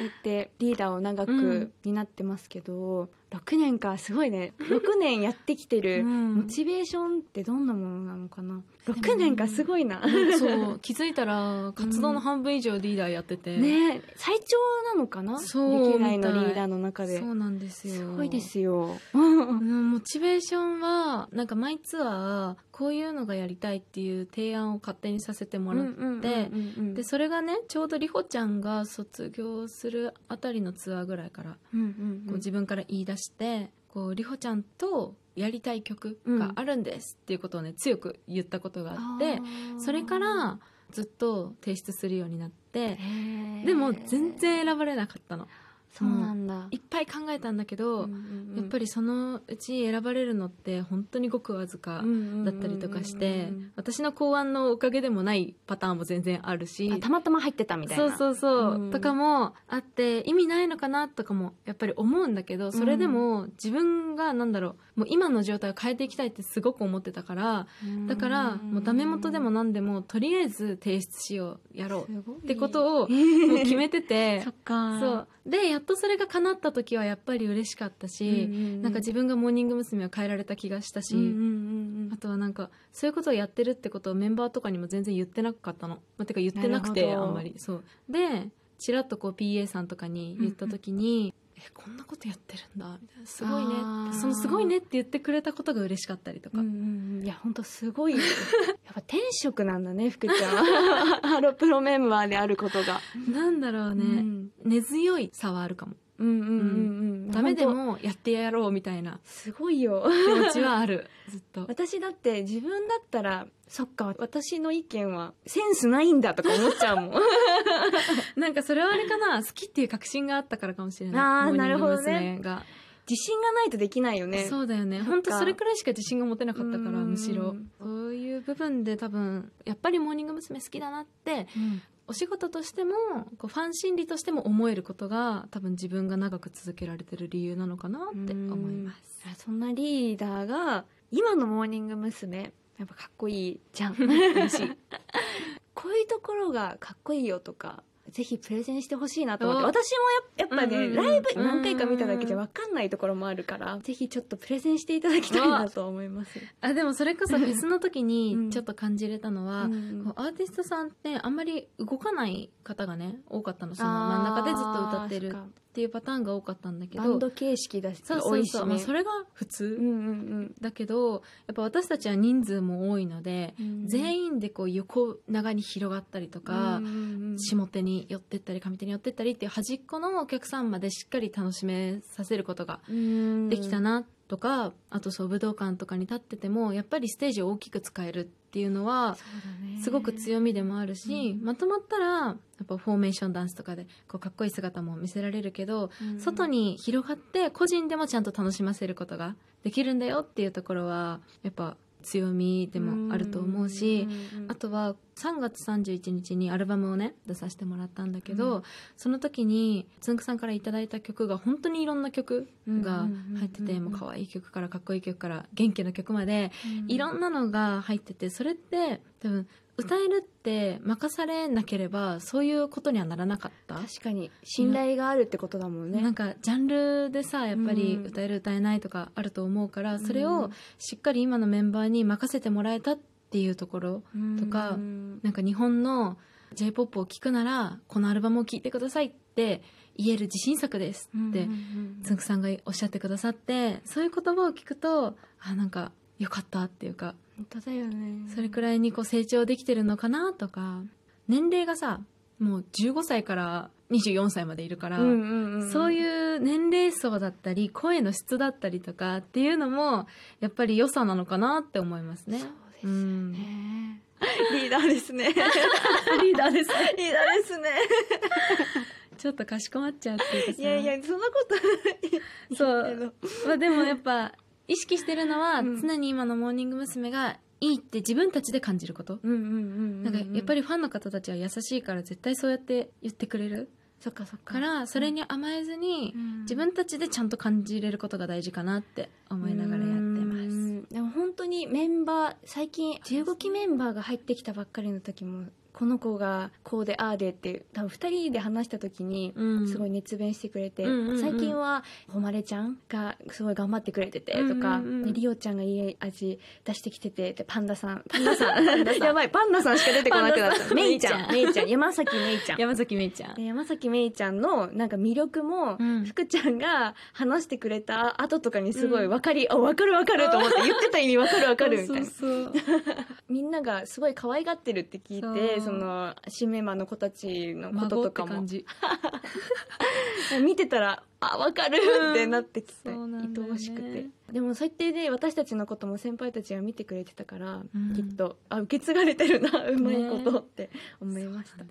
そうやってリーダーを長く担ってますけど、6年かすごいね。6年やってきてるうん。モチベーションってどんなものなのかな。6年かすごいな、そう。気づいたら活動の半分以上リーダーやってて、ね。最長なのかな？そう歴代のリーダーの中で。そうなんですよ。すごいですよ。うんモチベーションはなんか毎ツアーこういうのがやりたいっていう提案を勝手にさせてもらって、でそれがねちょうどりほちゃんが卒業するあたりのツアーぐらいから、うんうん。こう自分から言い出してこうりほちゃんとやりたい曲があるんですっていうことをね強く言ったことがあってそれからずっと提出するようになってでも全然選ばれなかったのそうなんだ。いっぱい考えたんだけど、やっぱりりそのうち選ばれるのって本当にごくわずかだったりとかして私の考案のおかげでもないパターンも全然あるし。たまたま入ってたみたいな。そうそうそう、うん。とかもあって意味ないのかなとかもやっぱり思うんだけどそれでも自分がなんだろうもう今の状態を変えていきたいってすごく思ってたからだからもうダメ元でも何でもとりあえず提出しようやろううってことをもう決めてて。そっか。そう。でやっとそれが叶った時はやっぱり嬉しかったし、なんか自分がモーニング娘。を変えられた気がしたし、うんうんうんあとはなんかそういうことをやってるってことをメンバーとかにも全然言ってなかったの、まあ、てか言ってなくてあんまり。そう。でちらっとこう PA さんとかに言った時に、えこんなことやってるんだみたいな。すごいね。そのすごいねって言ってくれたことが嬉しかったりとか、うんうんうん。いや本当すごい。やっぱ天職なんだね福ちゃん。ハロプロメンバーであることが。なんだろうね、うん。根強い差はあるかも、うんうんうんうんダメで本もやってやろうみたいな。当すごいよ。気持ちはあるずっと。私だって自分だったらそっか。私の意見はセンスないんだとか思っちゃうもん。なんかそれはあれかな。好きっていう確信があったからかもしれない。あーモーニングなるほどね。自信がないとできないよね。そうだよね。本当それくらいしか自信が持てなかったからうんむしろそういう部分で多分やっぱりモーニング娘。好きだなってうんお仕事としてもこうファン心理としても思えることが多分自分が長く続けられてる理由なのかなって思います。あそんなリーダーが今のモーニング娘。やっぱかっこいいじゃん。こういうところがかっこいいよとかぜひプレゼンしてほしいなと思って。お。私もややっぱね、うんうんうんライブ何回か見ただけじゃ分かんないところもあるから、ぜひちょっとプレゼンしていただきたいなと思います。あでもそれこそフェスの時うん。にちょっと感じれたのは、うんこうアーティストさんってあんまり動かない方がね多かったの。その真ん中でずっと歌ってるっていうパターンが多かったんだけどバンド形式だしそうそうそう、まあ、それれが普通、うんうんだけどやっぱ私たちは人数も多いので、うん全員でこう横長に広がったりとか、うんうんうん下手に寄ってったり上手に寄ってったりっていう端っこのお客さんまでしっかり楽しめさせることができたなとか、あとそう武道館とかに立っててもやっぱりステージを大きく使えるっていうのはすごく強みでもあるし、まとまったらやっぱフォーメーションダンスとかでこうかっこいい姿も見せられるけど、うん。外に広がって個人でもちゃんと楽しませることができるんだよっていうところはやっぱ強みでもあると思うし、あとは3月31日にアルバムをね出させてもらったんだけど、うん。その時につんくさんからいただいた曲が本当にいろんな曲が入ってて、うんうんうん。うんもう可愛い曲からかっこいい曲から元気な曲までいろんなのが入っててそれって多分歌えるって任されなければそういうことにはならなかった。確かに。信頼があるってことだもんね。なんかジャンルでさやっぱりうん。歌える歌えないとかあると思うから、それをうんしっかり今のメンバーに任せてもらえたっていうところとかうん。なんか日本の j p o p を聴くならこのアルバムを聴いてくださいって言える自信作ですってつんくさんがおっしゃってくださってそういう言葉を聞くとあなんかよかったっていうか本当だよね。それくらいにこう成長できてるのかなとか年齢がさもう15歳から24歳までいるから、そういう年齢層だったり声の質だったりとかっていうのもやっぱり良さなのかなって思いますね。ですようん。ねリーダーですね。リーダーです。リーダーですね。ちょっとかしこまっちゃうっていうかさ。いやいやそんなことない。そう。まあでもやっぱ意識してるのは、うん。常に今のモーニング娘。がいいって自分たちで感じること。うんうんうんうんなんかやっぱりりファンの方たちは優しいから絶対そうやって言ってくれる。そっかそっか。からそれに甘えずにうん。自分たちでちゃんと感じれることが大事かなって思いながらでも本当にメンバー最近15期メンバーが入ってきたばっかりの時もこの子がこうでああでって多分2人で話した時にうん。すごい熱弁してくれて、うんうんうん。最近は誉れちゃんがすごい頑張ってくれててとか、うんうん。うんねリオちゃんがいい味出してきててでパンダさん。パンダさん。やばい。パンダさんしか出てこなくなった。メイちゃん。メイちゃん。山崎メイちゃん。山崎めいちゃん。で山崎めいちゃんのなんか魅力も、うん。福ちゃんが話してくれた後とかにすごい分かり、あ分かる分かると思って言ってた意味分かる分かるみたいな。みんながすごい可愛がってるって聞いてその新メンバーの子たちのこととかも。見てたらあ分かるってなってきて、そう愛おしくて。でもそうやってね私たちのことも先輩たちが見てくれてたから、うん。きっとあ受け継がれてるなうまいことって思いました、ね。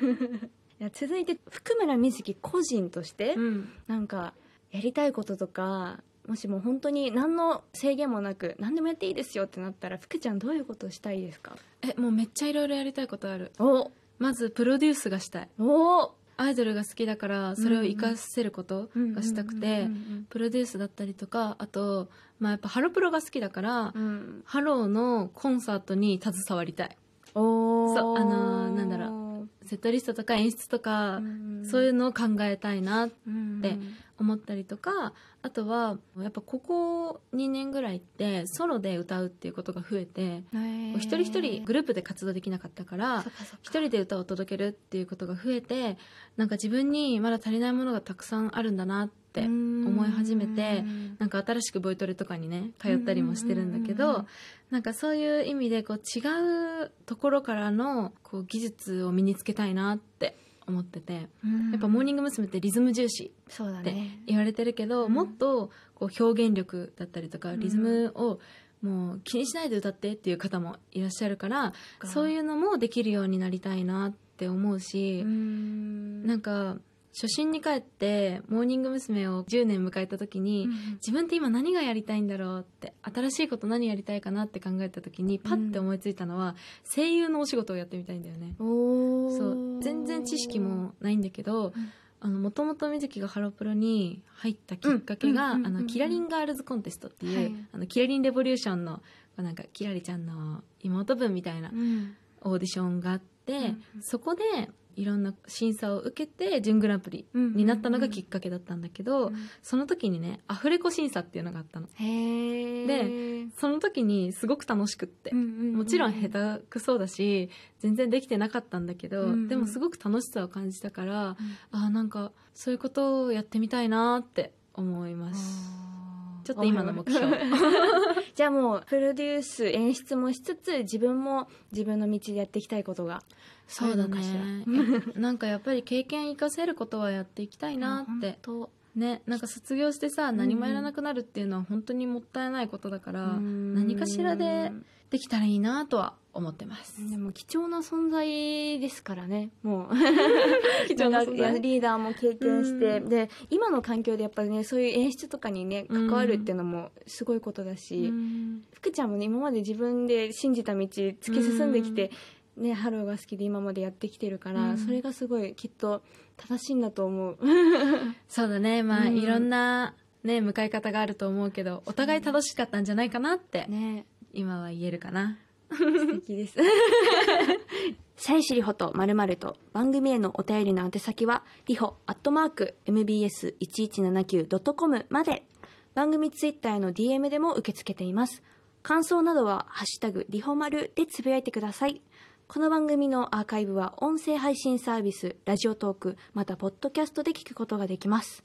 いや続いて福村瑞希個人として、うん。なんかやりたいこととかもしもう本当に何の制限もなく何でもやっていいですよってなったら福ちゃんどういうことをしたいですか？えもうめっちゃいろいろやりたいことある。お。まずプロデュースがしたい。お。アイドルが好きだからそれを活かせることがしたくてうんプロデュースだったりとかあと、まあ、やっぱハロプロが好きだから、うん。うんハローのコンサートに携わりたい。おー。そうあのーなんだろセットリストとか演出とか、そういうのを考えたいなうんで思ったりとかあとはやっぱここ2年ぐらいってソロで歌うっていうことが増えて一人一人グループで活動できなかったから一人で歌を届けるっていうことが増えてなんか自分にまだ足りないものがたくさんあるんだなって思い始めてうんなんか新しくボイトレとかにね通ったりもしてるんだけどなんかそういう意味でこう違うところからのこう技術を身につけたいなって思っててやっぱモーニング娘。ってリズム重視ってね。言われてるけど、うん。もっとこう表現力だったりとかうん。リズムをもう気にしないで歌ってっていう方もいらっしゃるから、そういうのもできるようになりたいなって思うし、ん。なんか初心に帰ってモーニング娘。を10年迎えた時に、自分って今何がやりたいんだろうって新しいこと何やりたいかなって考えた時にパッて思いついたのは、声優のお仕事をやってみたいんだよね。そう。全然知識もないんだけど、もともと水木がハロプロに入ったきっかけが、あのキラリンガールズコンテストっていう、はい。あのキラリンレボリューションのなんかキラリちゃんの妹分みたいなうん。オーディションがあっうんそこでいろんな審査を受けて準グランプリになったのがきっかけだったんだけど、うん。その時にねアフレコ審査っていうのがあったの。でその時にすごく楽しくって、ももちろん下手くそだし全然できてなかったんだけど、うんうん。でもすごく楽しさを感じたから、あなんかそういうことをやってみたいなって思いますちょっと今の目標。じゃあもうプロデュース演出もしつつ自分も自分の道でやっていきたいことが。そうだね。なんかやっぱり経験生かせることはやっていきたいなって。と。ねなんか卒業してさ何もやらなくなるっていうのは本当にもったいないことだから、何何かしらでできたらいいなとは思ってます。でも貴重な存在ですからね。もう。貴重なリーダーも経験して、うん。で今の環境でやっぱりねそういう演出とかにねうん。関わるっていうのもすごいことだし、うん。福ちゃんもね今まで自分で信じた道突き進んできて、ね、ハローが好きで今までやってきてるから、うん。それがすごいきっと正しいんだと思う。そうだね。まあ、うん。いろんなね向かい方があると思うけどお互い正しかったんじゃないかなって、ね今は言えるかな素敵です。さえしりほとまるまると番組へのお便りの宛先はりほアットマーク mbs1179.com まで番組ツイッターへの DM でも受け付けています。感想などはハッシュタグりほまるでつぶやいてください。この番組のアーカイブは音声配信サービスラジオトークまたポッドキャストで聞くことができます。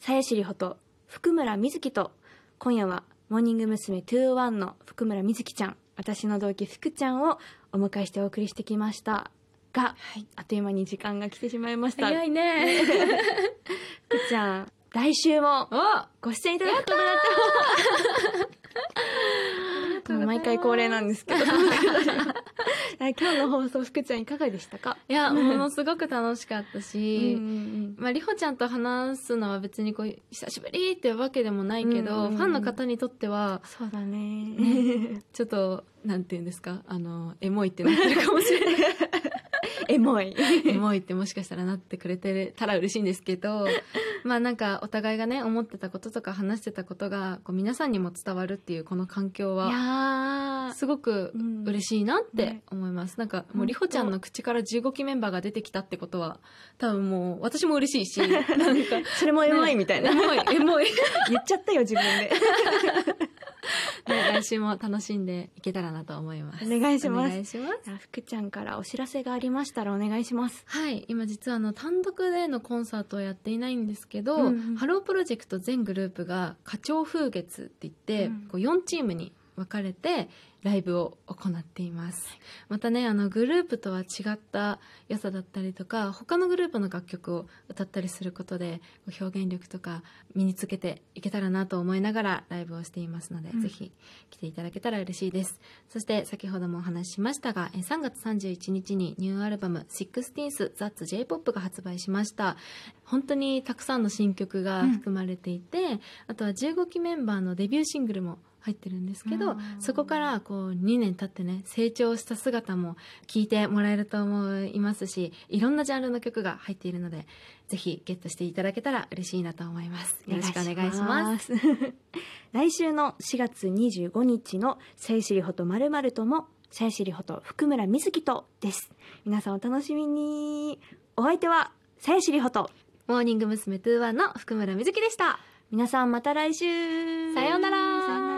さやしりほと福村瑞希と今夜はモーニング娘。201の福村瑞希ちゃん私の同期福ちゃんをお迎えしてお送りしてきました。が、あっという間に時間が来てしまいました。早いね。福ちゃん来週もおご出演いただくことになってもう毎回恒例なんですけど。今日の放送福ちゃんいかがでしたか？いやものすごく楽しかったし、うんまあ、りほちゃんと話すのは別にこう久しぶりってわけでもないけど、うんファンの方にとってはそうだね。ちょっとなんていうんですか？あのエモいってなってるかもしれない。エモい。エモいってもしかしたらなってくれてたら嬉しいんですけど まあなんかお互いがね思ってたこととか話してたことがこう皆さんにも伝わるっていうこの環境いはすごくうん。嬉しいなってね。思います、なんかもうんりほちゃんの口から15期メンバーが出てきたってことは多分もう私も嬉しいし なんかそれもエモいみたいな、エモいエモい。言っちゃったよ自分で。ね 来週も楽しんでいけたらなと思います。お願いします。お願いします。福ちゃんからお知らせがありましたらお願いします。はい。今実はあの単独でのコンサートをやっていないんですけど、うんうんハロープロジェクト全グループが花鳥風月って言って、うん。こう4チームに分かれてライブを行っています。またねあのグループとは違った良さだったりとか他のグループの楽曲を歌ったりすることで表現力とか身につけていけたらなと思いながらライブをしていますので、うん。ぜひ来ていただけたら嬉しいです。そして先ほどもお話ししましたがえ3月31日にニューアルバム 16th That's J-POP が発売しました。本当にたくさんの新曲が含まれていて、あとは15期メンバーのデビューシングルも入ってるんですけど、うん。そこからこう2年経ってね成長した姿も聞いてもらえると思いますしいろんなジャンルの曲が入っているのでぜひゲットしていただけたら嬉しいなと思います。よろしくお願いします。す 来週の4月25日の「さゆしりほとまるまるともさゆしりほと福村瑞希と」です。皆さんお楽しみに。お相手はさゆしりほとモーニング娘。21の福村瑞希でした。皆さんまた来週。さようなら